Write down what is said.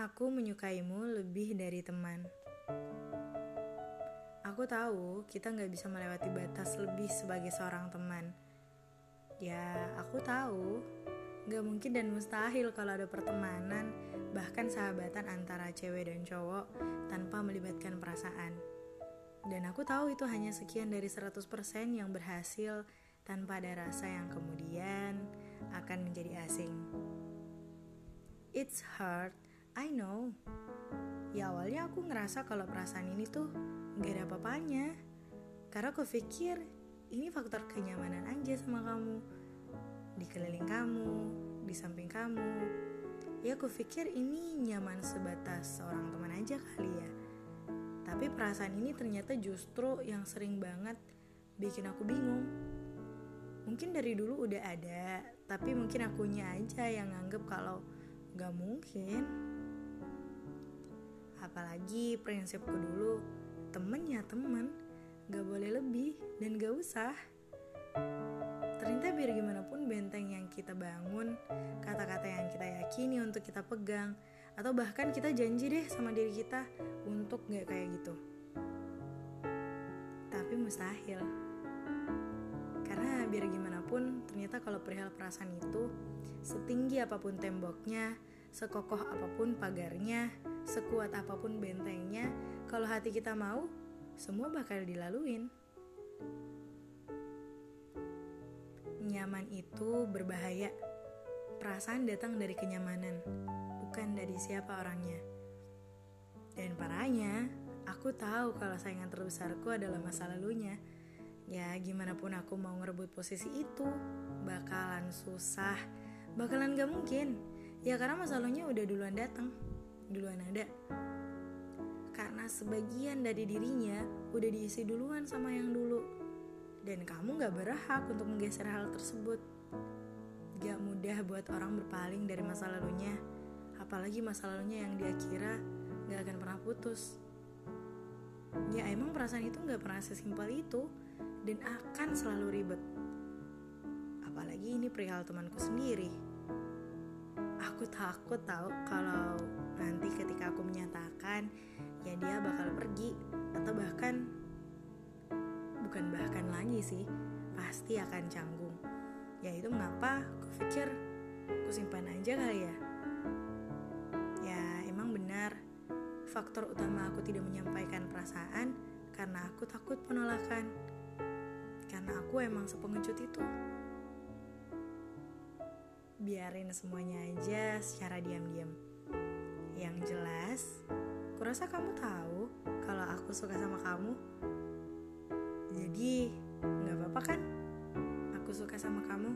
Aku menyukaimu lebih dari teman. Aku tahu kita nggak bisa melewati batas lebih sebagai seorang teman. Ya, aku tahu nggak mungkin dan mustahil kalau ada pertemanan, bahkan sahabatan antara cewek dan cowok tanpa melibatkan perasaan. Dan aku tahu itu hanya sekian dari 100% yang berhasil tanpa ada rasa yang kemudian akan menjadi asing. It's hard I know. Ya awalnya aku ngerasa kalau perasaan ini tuh gak ada apa-apanya. Karena aku pikir ini faktor kenyamanan aja sama kamu. Di keliling kamu, di samping kamu. Ya aku pikir ini nyaman sebatas seorang teman aja kali ya. Tapi perasaan ini ternyata justru yang sering banget bikin aku bingung. Mungkin dari dulu udah ada, tapi mungkin akunya aja yang nganggep kalau gak mungkin Apalagi prinsipku dulu, temen ya temen, gak boleh lebih dan gak usah. Ternyata biar gimana pun benteng yang kita bangun, kata-kata yang kita yakini untuk kita pegang, atau bahkan kita janji deh sama diri kita untuk gak kayak gitu. Tapi mustahil. Karena biar gimana pun, ternyata kalau perihal perasaan itu, setinggi apa pun temboknya, sekokoh apa pun pagarnya, Sekuat apa pun bentengnya, kalau hati kita mau, semua bakal dilaluin. Nyaman itu berbahaya. Perasaan datang dari kenyamanan, bukan dari siapa orangnya. Dan parahnya, aku tahu kalau saingan terbesarku adalah masa lalunya. Ya, gimana pun aku mau ngerebut posisi itu, bakalan susah, bakalan gak mungkin. Ya karena masa lalunya udah duluan datang duluan ada. Karena sebagian dari dirinya udah diisi duluan sama yang dulu. Dan kamu gak berhak untuk menggeser hal tersebut. Gak mudah buat orang berpaling dari masa lalunya. Apalagi masa lalunya yang dia kira gak akan pernah putus. Ya emang perasaan itu gak pernah sesimpel itu. Dan akan selalu ribet. Apalagi ini perihal temanku sendiri aku takut tahu kalau nanti ketika aku menyatakan ya dia bakal pergi. Atau bahkan bukan bahkan lagi sih pasti akan canggung. Ya itu mengapa aku pikir aku simpan aja kali ya. Ya emang benar faktor utama aku tidak menyampaikan perasaan karena aku takut penolakan. Karena aku emang sepengecut itu biarin semuanya aja secara diam-diam yang jelas, kurasa kamu tahu kalau aku suka sama kamu. Jadi, nggak apa-apa kan? Aku suka sama kamu.